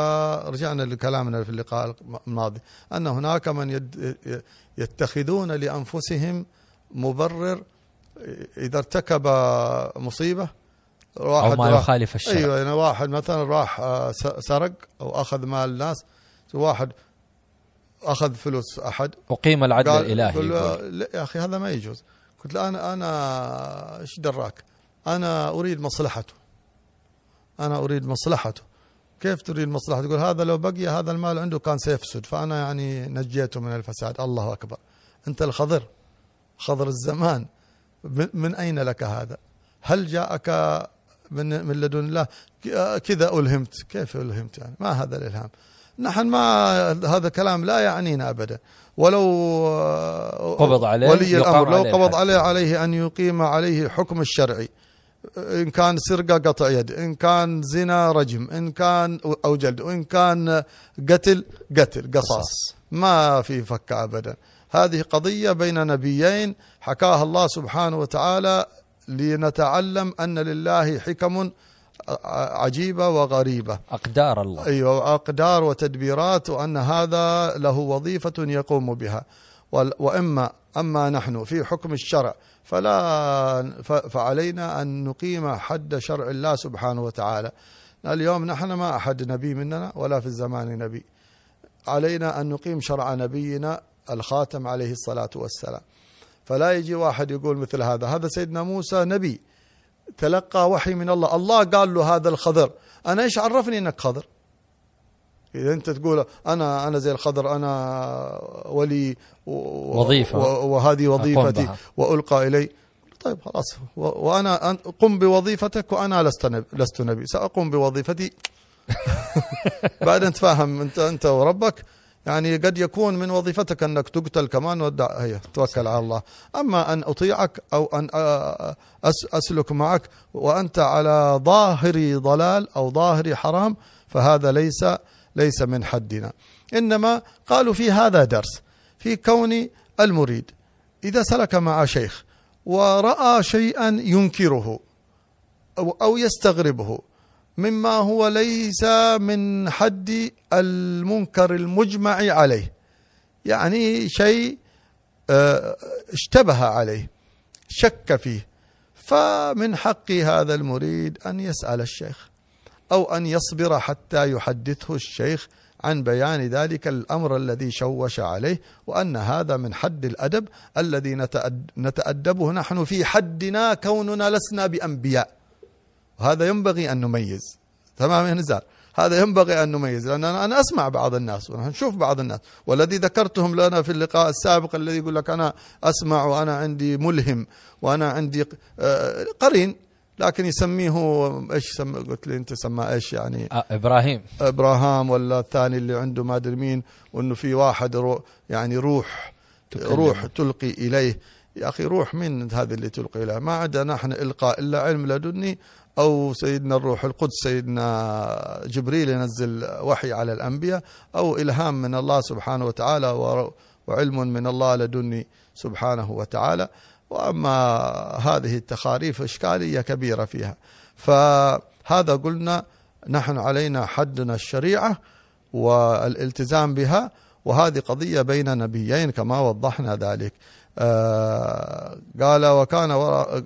رجعنا لكلامنا في اللقاء الماضي أن هناك من يتخذون لأنفسهم مبرر إذا ارتكب مصيبة أو ما راح- يخالف الشرع. أيوه يعني واحد مثلا راح آه، سرق أو أخذ مال الناس واحد أخذ فلوس أحد. أقيم العدل له يقول. لا يا أخي هذا ما يجوز. قلت له أنا أنا إيش دراك؟ أنا أريد مصلحته. أنا أريد مصلحته. كيف تريد مصلحته؟ يقول هذا لو بقي هذا المال عنده كان سيفسد فأنا يعني نجيته من الفساد. الله أكبر. أنت الخضر. خضر الزمان. من أين لك هذا؟ هل جاءك من من لدن الله؟ كذا ألهمت. كيف ألهمت يعني؟ ما هذا الإلهام؟ نحن ما هذا كلام لا يعنينا ابدا. ولو قبض عليه، ولي الأمر لو عليه قبض. عليه عليه أن يقيم عليه الحكم الشرعي. إن كان سرقة قطع يد. إن كان زنا رجم. إن كان أو جلد. وإن كان قتل قتل. قصاص. ما في فك ابدا. هذه قضية بين نبيين حكاها الله سبحانه وتعالى لنتعلم أن لله حكم عجيبة وغريبة. أقدار الله. أيوه اقدار وتدبيرات وأن هذا له وظيفة يقوم بها. وإما أما نحن في حكم الشرع فلا فعلينا أن نقيم حد شرع الله سبحانه وتعالى. اليوم نحن ما أحد نبي مننا ولا في الزمان نبي. علينا أن نقيم شرع نبينا الخاتم عليه الصلاة والسلام. فلا يجي واحد يقول مثل هذا هذا سيدنا موسى نبي تلقى وحي من الله. الله قال له هذا الخضر. أنا إيش عرفني إنك خضر؟ إذا أنت تقول أنا أنا زي الخضر أنا ولي و- وظيفة. و- وهذه وظيفتي بها. وألقى إلي. طيب خلاص. و- وأنا أن- قم بوظيفتك وأنا لست نبي لست نبي. سأقوم بوظيفتي. بعد أن تفهم أنت أنت وربك يعني قد يكون من وظيفتك أنك تقتل كمان ودع. هي توكل على الله. أما أن أطيعك أو أن أ- أس- أسلك معك وأنت على ظاهر ضلال أو ظاهر حرام فهذا ليس ليس من حدنا. إنما قالوا في هذا درس في كون المريد. إذا سلك مع شيخ ورأى شيئا ينكره أو, أو يستغربه مما هو ليس من حد المنكر المجمع عليه. يعني شيء آه، اشتبه عليه شك فيه. فمن حق هذا المريد أن يسأل الشيخ أو أن يصبر حتى يحدثه الشيخ عن بيان ذلك الأمر الذي شوش عليه وأن هذا من حد الأدب الذي نتأد- نتأدبه. نحن في حدنا كوننا لسنا بأنبياء. وهذا ينبغي أن نميز. تمام يا نزار؟ هذا ينبغي أن نميز لأن أنا أسمع بعض الناس ونشوف بعض الناس. والذي ذكرتهم لنا في اللقاء السابق الذي يقول لك أنا أسمع وأنا عندي ملهم وأنا عندي آه، قرين لكن يسميه إيش سم... قلت لي أنت سماه إيش يعني؟ آه إبراهيم. إبراهام ولا الثاني اللي عنده ما أدري مين وإنه في واحد رو يعني روح تكلم. روح تلقي إليه. يا أخي روح من هذه اللي تلقي اليه ما عندنا نحن إلقاء إلا علم لدني أو سيدنا الروح القدس سيدنا جبريل ينزل وحي على الأنبياء أو إلهام من الله سبحانه وتعالى وعلم من الله لدني سبحانه وتعالى. وأما هذه التخاريف إشكالية كبيرة فيها. فهذا قلنا نحن علينا حدنا الشريعة والالتزام بها وهذه قضية بين نبيين كما وضحنا ذلك. آه قال وكان وراء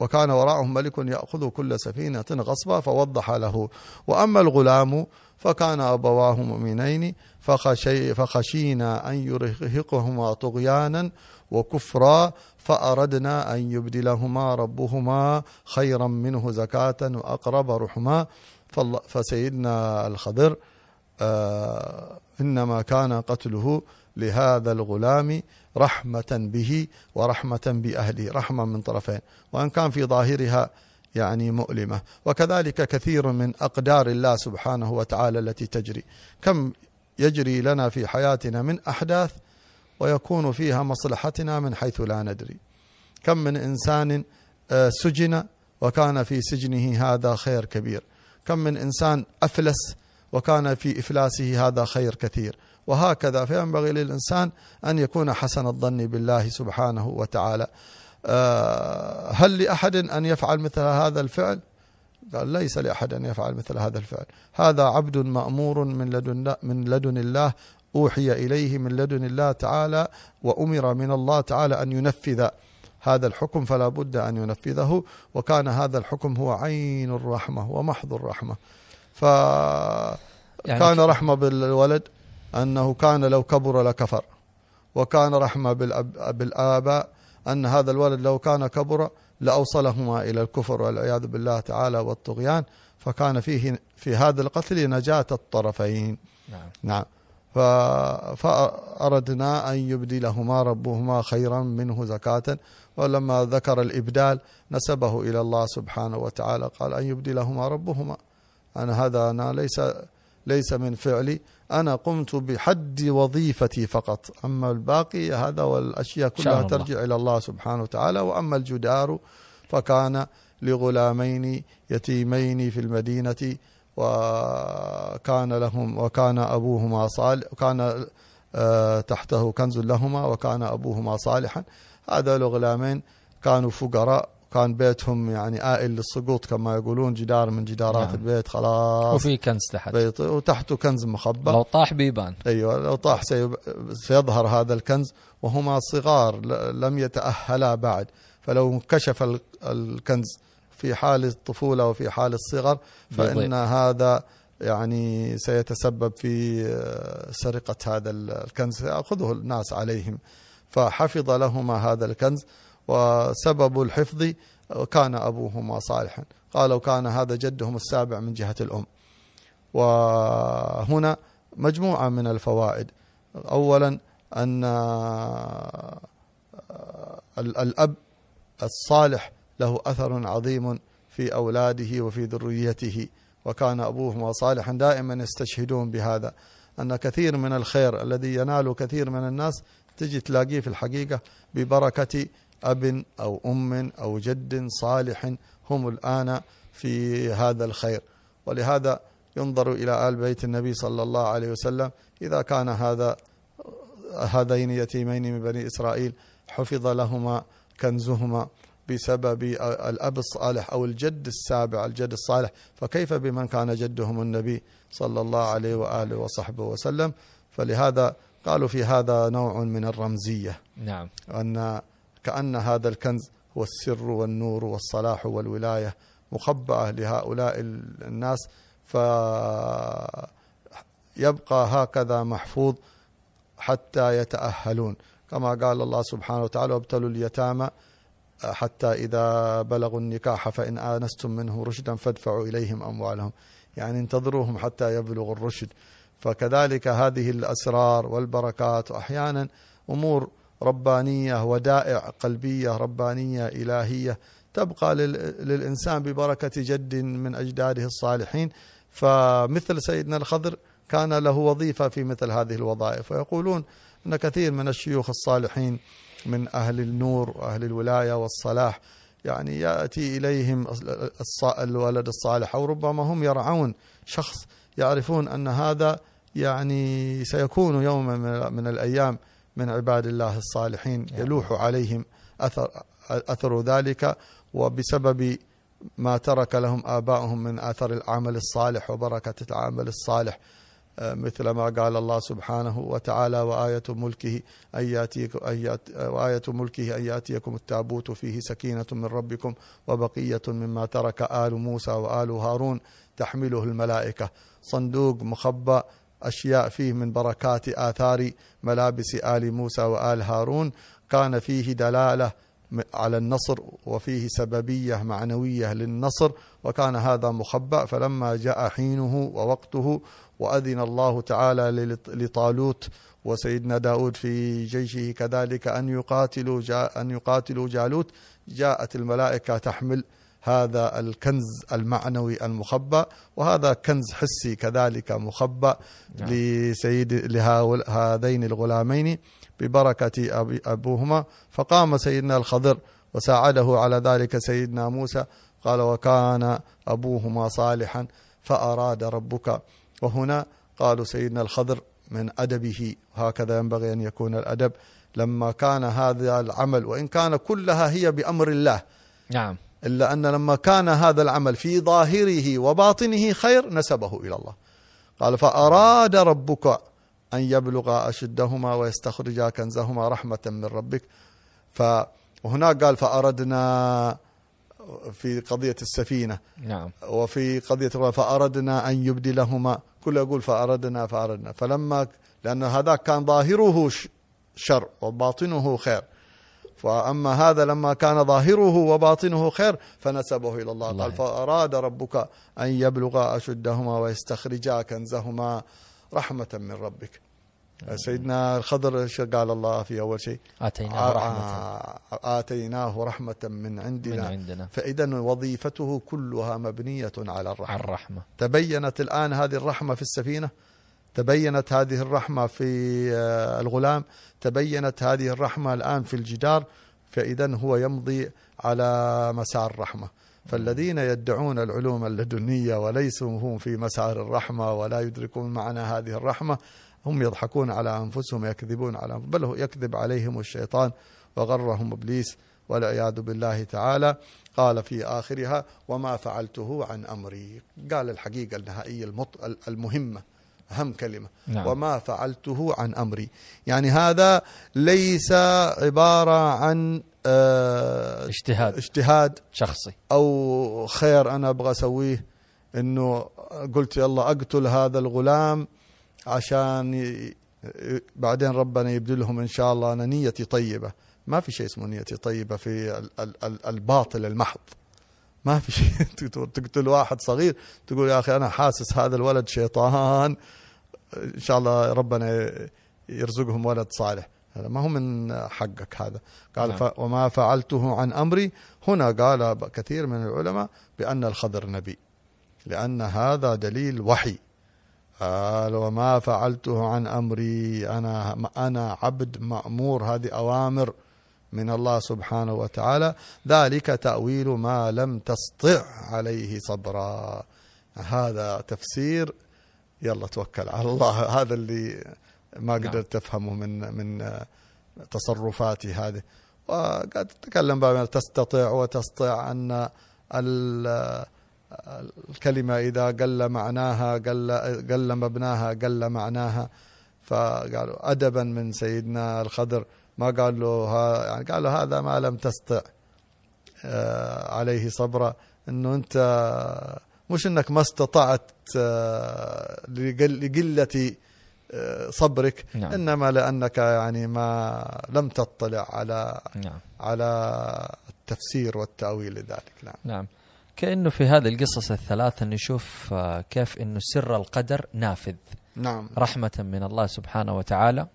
وكان وراءهم ملك يأخذ كل سفينة غصبا فوضح له. وأما الغلام فكان أبواه مؤمنين فخشي فخشينا أن يرهقهما طغيانا وكفرا فأردنا أن يبدلهما ربهما خيرا منه زكاة وأقرب رحما. فسيدنا الخضر آه إنما كان قتله لهذا الغلام رحمة به ورحمة بأهله رحمة من طرفين وإن كان في ظاهرها يعني مؤلمة. وكذلك كثير من أقدار الله سبحانه وتعالى التي تجري. كم يجري لنا في حياتنا من أحداث ويكون فيها مصلحتنا من حيث لا ندري. كم من إنسان آه، سجن وكان في سجنه هذا خير كبير. كم من إنسان أفلس وكان في إفلاسه هذا خير كثير. وهكذا. فينبغي للإنسان أن يكون حسن الظن بالله سبحانه وتعالى. آه، هل لأحد أن يفعل مثل هذا الفعل؟ قال ليس لأحد أن يفعل مثل هذا الفعل. هذا عبد مأمور من لدن, من لدن الله أوحي إليه من لدن الله تعالى وأمر من الله تعالى أن ينفذ هذا الحكم فلا بد أن ينفذه. وكان هذا الحكم هو عين الرحمة ومحض الرحمة. فكان يعني رحمة بالولد. أنه كان لو كبر لكفر. وكان رحمة بالأب بالآباء أن هذا الولد لو كان كبر لأوصلهما إلى الكفر والعياذ بالله تعالى والطغيان. فكان فيه في هذا القتل نجاة الطرفين. نعم. نعم. فأردنا أن يبدلهما ربهما خيرا منه زكاة. ولما ذكر الإبدال نسبه إلى الله سبحانه وتعالى قال أن يبدلهما ربهما. أنا هذا أنا ليس ليس من فعلي. أنا قمت بحد وظيفتي فقط. أما الباقي هذا والأشياء كلها ترجع إلى الله سبحانه وتعالى. وأما الجدار فكان لغلامين يتيمين في المدينة وكان لهم وكان أبوهما صالح وكان آه، تحته كنز لهما وكان أبوهما صالحا. هذا الغلامين كانوا فقراء كان بيتهم يعني آئل للسقوط كما يقولون جدار من جدارات نعم. البيت خلاص. وفي كنز تحت. بيت وتحته كنز مخبى لو طاح بيبان. أيوه لو طاح سيظهر هذا الكنز وهما صغار لم يتأهلا بعد. فلو انكشف الكنز في حال الطفولة وفي حال الصغر فإن بيضيق. هذا يعني سيتسبب في آه، سرقة هذا الكنز يأخذه الناس عليهم. فحفظ لهما هذا الكنز. وسبب الحفظ كان أبوهما صالحا. قالوا كان هذا جدهم السابع من جهة الأم. وهنا مجموعة من الفوائد. أولا أن آه، الأب الصالح له أثر عظيم في أولاده وفي ذريته وكان أبوهما صالحا دائما يستشهدون بهذا. أن كثير من الخير الذي ينال كثير من الناس تجي تلاقيه في الحقيقة ببركة أب أو أم أو جد صالح هم الآن في هذا الخير. ولهذا ينظر إلى آل بيت النبي صلى الله عليه وسلم إذا كان هذا هذين يتيمين من بني إسرائيل حفظ لهما كنزهما بسبب الأب الصالح أو الجد السابع الجد الصالح فكيف بمن كان جدهم النبي صلى الله عليه وآله وصحبه وسلم؟ فلهذا قالوا في هذا نوع من الرمزية. نعم. أن كأن هذا الكنز هو السر والنور والصلاح والولاية مخبأة لهؤلاء الناس فيبقى هكذا محفوظ حتى يتأهلون. كما قال الله سبحانه وتعالى وابتلوا اليتامى حتى إذا بلغوا النكاح فإن آنستم منه رشدا فادفعوا إليهم أموالهم. يعني انتظروهم حتى يبلغوا الرشد. فكذلك هذه الأسرار والبركات أحيانا أمور ربانية ودائع قلبية ربانية إلهية تبقى للإنسان ببركة جد من أجداده الصالحين. فمثل سيدنا الخضر كان له وظيفة في مثل هذه الوظائف ويقولون أن كثير من الشيوخ الصالحين من أهل النور وأهل الولاية والصلاح يعني يأتي إليهم الولد الصالح أو ربما هم يرعون شخص يعرفون أن هذا يعني سيكون يوما من الأيام من عباد الله الصالحين يلوح عليهم أثر, أثر ذلك وبسبب ما ترك لهم آباؤهم من أثر العمل الصالح وبركة العمل الصالح مثل ما قال الله سبحانه وتعالى وآية ملكه أن يأتيكم وآية ملكه أن يأتيكم التابوت فيه سكينة من ربكم وبقية مما ترك آل موسى وآل هارون تحمله الملائكة. صندوق مخبأ أشياء فيه من بركات آثار ملابس آل موسى وآل هارون كان فيه دلالة على النصر وفيه سببية معنوية للنصر وكان هذا مخبأ. فلما جاء حينه ووقته وأذن الله تعالى لطالوت وسيدنا داود في جيشه كذلك أن يقاتلوا جاء أن يقاتلوا جالوت جاءت الملائكة تحمل هذا الكنز المعنوي المخبأ وهذا كنز حسي كذلك مخبأ نعم. لسيد لهذين الغلامين ببركة أبوهما. فقام سيدنا الخضر وساعده على ذلك سيدنا موسى قال وكان أبوهما صالحا فأراد ربك. وهنا قالوا سيدنا الخضر من أدبه. هكذا ينبغي أن يكون الأدب لما كان هذا العمل وإن كان كلها هي بأمر الله. نعم. إلا أن لما كان هذا العمل في ظاهره وباطنه خير نسبه إلى الله. قال فأراد ربك أن يبلغ أشدهما ويستخرجا كنزهما رحمة من ربك. فهناك قال فأردنا في قضية السفينة. نعم. وفي قضية فأردنا أن يبدلهما. كل يقول فأردنا فأردنا. فلما لأن هذا كان ظاهره شر وباطنه خير. فأما هذا لما كان ظاهره وباطنه خير فنسبه إلى الله. الله قال فأراد ربك أن يبلغا أشدهما ويستخرجا كنزهما رحمة من ربك. سيدنا الخضر قال الله في أول شيء؟ آتيناه رحمة. آه، آتيناه رحمة من من عندنا عندنا. فإذا وظيفته كلها مبنية على الرحمة. الرحمة. تبينت الآن هذه الرحمة في السفينة؟ تبينت هذه الرحمة في آه، الغلام تبينت هذه الرحمة الآن في الجدار فإذا هو يمضي على مسار الرحمة. فالذين يدعون العلوم اللدنية وليسوا هم في مسار الرحمة ولا يدركون معنى هذه الرحمة هم يضحكون على أنفسهم يكذبون على أنفسهم بل هو يكذب عليهم الشيطان وغرهم إبليس والعياذ بالله تعالى. قال في آخرها وما فعلته عن أمري. قال الحقيقة النهائية. المهمة. أهم كلمة. نعم. وما فعلته عن أمري. يعني هذا ليس عبارة عن آه، اجتهاد. اجتهاد شخصي. أو خير أنا أبغى أسويه إنه قلت يلا أقتل هذا الغلام عشان. بعدين ربنا يبدلهم إن شاء الله أنا نيتي طيبة. ما في شيء اسمه نيتي طيبة في ال... ال... ال... الباطل المحض. ما في شيء. تقتل- واحد صغير تقول يا أخي أنا حاسس هذا الولد شيطان. إن شاء الله ربنا يرزقهم ولد صالح. هذا ما هو من حقك هذا. قال نعم. ف... وما فعلته عن أمري. هنا قال كثير من العلماء بأن الخضر نبي لأن هذا دليل وحي. قال وما فعلته عن أمري. أنا أنا عبد مأمور. هذه أوامر. من الله سبحانه وتعالى ذلك تأويل ما لم تسطع عليه صبرا هذا تفسير يلا توكل على الله. هذا اللي ما نعم. قدرت افهمه من من تصرفاتي هذه. وقد تتكلم بما تستطيع وتستطيع أن ال- الكلمة إذا قل معناها قل قل مبناها قل معناها. فقالوا ادبا من سيدنا الخضر ما قال له ها يعني قال له هذا ما لم تستطع آه، عليه صبرا. إنه أنت مش إنك ما استطعت آه، لقل- لقلة آه، صبرك نعم. إنما لأنك يعني ما لم تطلع على نعم. على التفسير والتأويل لذلك. نعم. نعم. كأنه في هذه القصص الثلاثة نشوف كيف أنه سر القدر نافذ. نعم. رحمة من الله سبحانه وتعالى.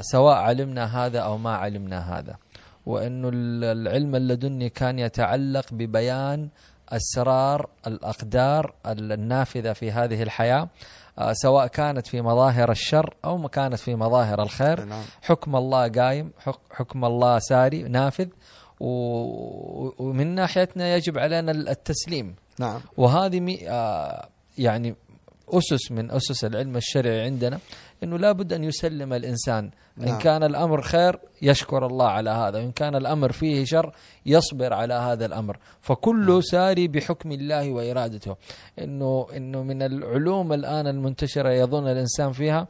سواء علمنا هذا أو ما علمنا هذا. وأنه ال- العلم اللدني كان يتعلق ببيان أسرار الأقدار النافذة في هذه الحياة آه، سواء كانت في مظاهر الشر أو ما كانت في مظاهر الخير. نعم. حكم الله قايم حك- حكم الله ساري نافذ. ومن ناحيتنا يجب علينا التسليم. نعم. وهذه آه يعني أسس من أسس العلم الشرعي عندنا. أنه لابد أن يسلم الإنسان. إن نعم. كان الأمر خير يشكر الله على هذا. وإن كان الأمر فيه شر يصبر على هذا الأمر. فكله ساري بحكم الله وإرادته. إنه إنه من العلوم الآن المنتشرة يظن الإنسان فيها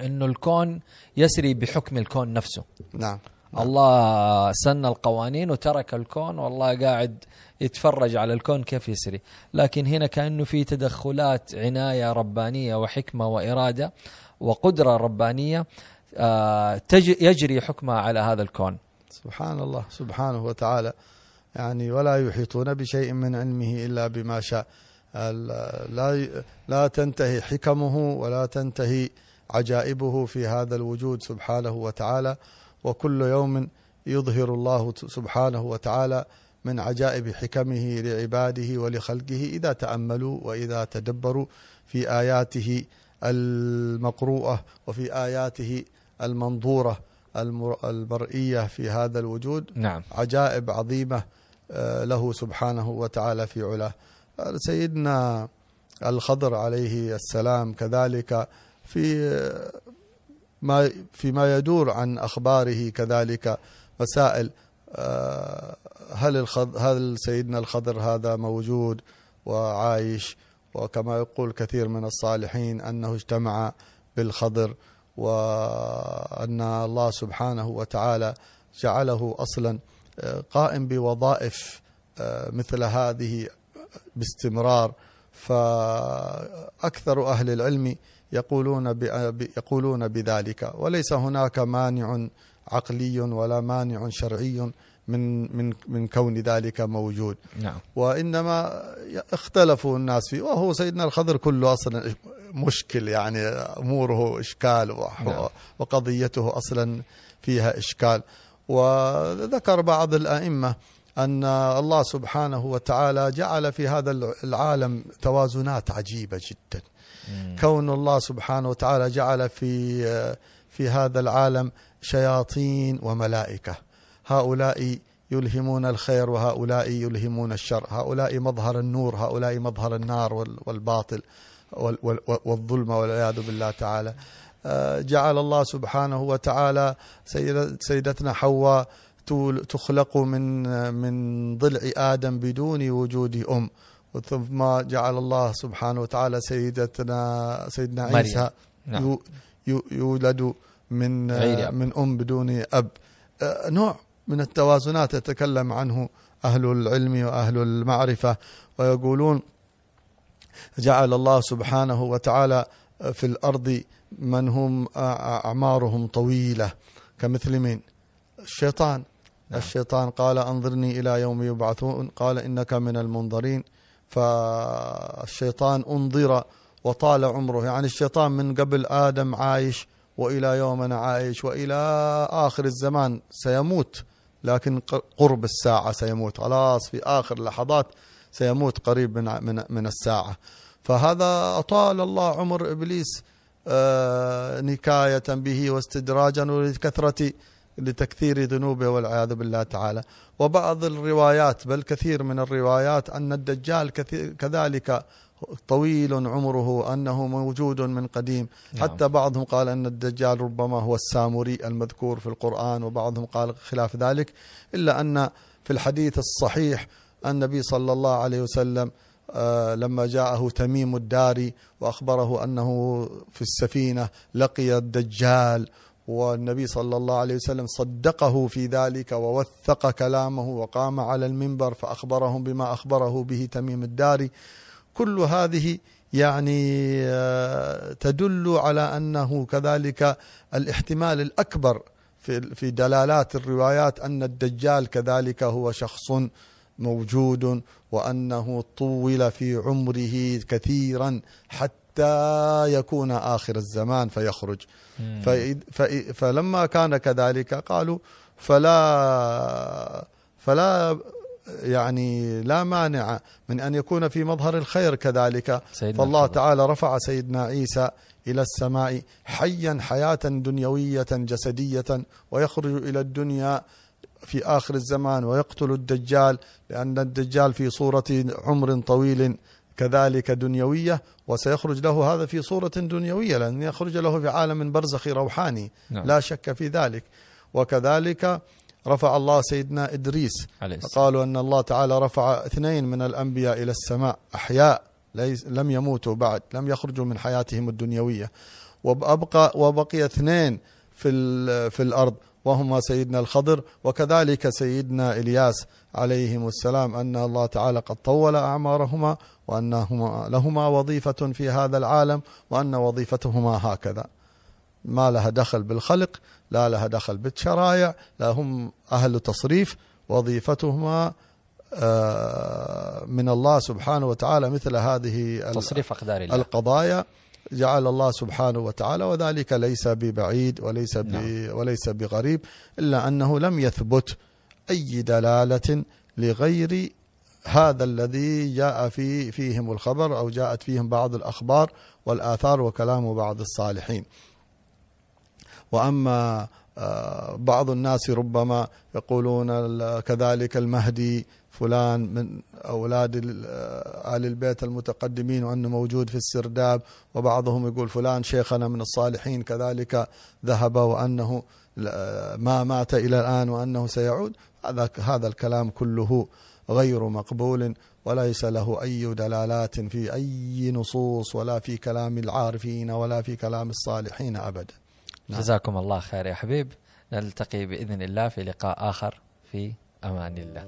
إنه الكون يسري بحكم الكون نفسه. نعم. الله سن القوانين وترك الكون والله قاعد يتفرج على الكون كيف يسري. لكن هنا كأنه في تدخلات عناية ربانية وحكمة وإرادة. وقدرة ربانية آه، يجري حكمها على هذا الكون. سبحان الله سبحانه وتعالى. يعني ولا يحيطون بشيء من علمه إلا بما شاء. لا لا تنتهي حكمه ولا تنتهي عجائبه في هذا الوجود سبحانه وتعالى. وكل يوم يظهر الله سبحانه وتعالى من عجائب حكمه لعباده ولخلقه إذا تأملوا وإذا تدبروا في آياته المقروءة وفي آياته المنظورة المر- المرئيه في هذا الوجود. نعم. عجائب عظيمة آه، له سبحانه وتعالى في علاه. آه، سيدنا الخضر عليه السلام كذلك في ما فيما يدور عن أخباره كذلك مسائل آه، هل هل سيدنا الخضر هذا موجود وعايش؟ وكما يقول كثير من الصالحين أنه اجتمع بالخضر وأن الله سبحانه وتعالى جعله أصلا آه، قائم بوظائف آه، مثل هذه باستمرار. فأكثر أهل العلم يقولون يقولون بذلك. وليس هناك مانع عقلي ولا مانع شرعي من من من كون ذلك موجود. نعم. وإنما اختلفوا الناس فيه. وهو سيدنا الخضر كله أصلا مشكل يعني أموره إشكال نعم. وقضيته أصلا فيها إشكال. وذكر بعض الأئمة أن الله سبحانه وتعالى جعل في هذا العالم توازنات عجيبة جدا. كون الله سبحانه وتعالى جعل في في هذا العالم شياطين وملائكة. هؤلاء يلهمون الخير وهؤلاء يلهمون الشر. هؤلاء مظهر النور هؤلاء مظهر النار والباطل والظلم والعياذ بالله تعالى. آه، جعل الله سبحانه وتعالى سيدتنا حواء تخلق من من ضلع آدم بدون وجود أم. ثم جعل الله سبحانه وتعالى سيدتنا سيدنا عيسى نعم. يولد من من أم بدون أب. آه، نوع من التوازنات يتكلم عنه أهل العلم وأهل المعرفة ويقولون جعل الله سبحانه وتعالى في الأرض من هم أعمارهم طويلة كمثل من الشيطان. نعم. الشيطان قال أنظرني إلى يوم يبعثون. قال إنك من المنظرين. فالشيطان أنظر وطال عمره. يعني الشيطان من قبل آدم عايش وإلى يومنا عايش وإلى آخر الزمان سيموت. لكن قرب الساعة سيموت. خلاص في آخر لحظات سيموت قريب من من من الساعة. فهذا أطال الله عمر إبليس آه، نكاية به واستدراجا ولكثره لتكثير ذنوبه والعياذ بالله تعالى. وبعض الروايات بل كثير من الروايات أن الدجال كذلك طويل عمره أنه موجود من قديم. نعم. حتى بعضهم قال أن الدجال ربما هو السامري المذكور في القرآن وبعضهم قال خلاف ذلك. إلا أن في الحديث الصحيح النبي صلى الله عليه وسلم آه لما جاءه تميم الداري وأخبره أنه في السفينة لقي الدجال والنبي صلى الله عليه وسلم صدقه في ذلك ووثق كلامه وقام على المنبر فأخبرهم بما أخبره به تميم الداري كل هذه يعني آه، تدل على أنه كذلك الاحتمال الأكبر في دلالات الروايات أن الدجال كذلك هو شخص موجود وأنه طول في عمره كثيرا حتى يكون آخر الزمان فيخرج. فلما كان كذلك قالوا فلا فلا يعني لا مانع من أن يكون في مظهر الخير كذلك. فالله تعالى رفع سيدنا عيسى إلى السماء حيا حياة دنيوية جسدية ويخرج إلى الدنيا في آخر الزمان ويقتل الدجال لأن الدجال في صورة عمر طويل كذلك دنيوية وسيخرج له هذا في صورة دنيوية لأن يخرج له في عالم برزخي روحاني. نعم. لا شك في ذلك. وكذلك رفع الله سيدنا إدريس قالوا أن الله تعالى رفع اثنين من الأنبياء إلى السماء أحياء لم يموتوا بعد لم يخرجوا من حياتهم الدنيوية. وابقى وبقي اثنين في في الأرض. وهما سيدنا الخضر وكذلك سيدنا إلياس عليهم السلام أن الله تعالى قد طول أعمارهما وانهما لهما وظيفة في هذا العالم وأن وظيفتهما هكذا. ما لها دخل بالخلق لا لها دخل بالشرايع لا هم أهل تصريف وظيفتهما آه، من الله سبحانه وتعالى مثل هذه تصريف أقدار الله. القضايا. جعل الله سبحانه وتعالى وذلك ليس ببعيد وليس نعم. وليس بغريب إلا أنه لم يثبت أي دلالة لغير هذا الذي جاء في فيهم الخبر أو جاءت فيهم بعض الأخبار والآثار وكلام بعض الصالحين. وأما آه، بعض الناس ربما يقولون كذلك المهدي فلان من أولاد آل البيت المتقدمين وأنه موجود في السرداب وبعضهم يقول فلان شيخنا من الصالحين كذلك ذهب وأنه ما مات إلى الآن وأنه سيعود. هذا هذا الكلام كله غير مقبول وليس له أي دلالات في أي نصوص ولا في كلام العارفين ولا في كلام الصالحين أبدا. نعم. جزاكم الله خير يا حبيب. نلتقي بإذن الله في لقاء آخر في أمان الله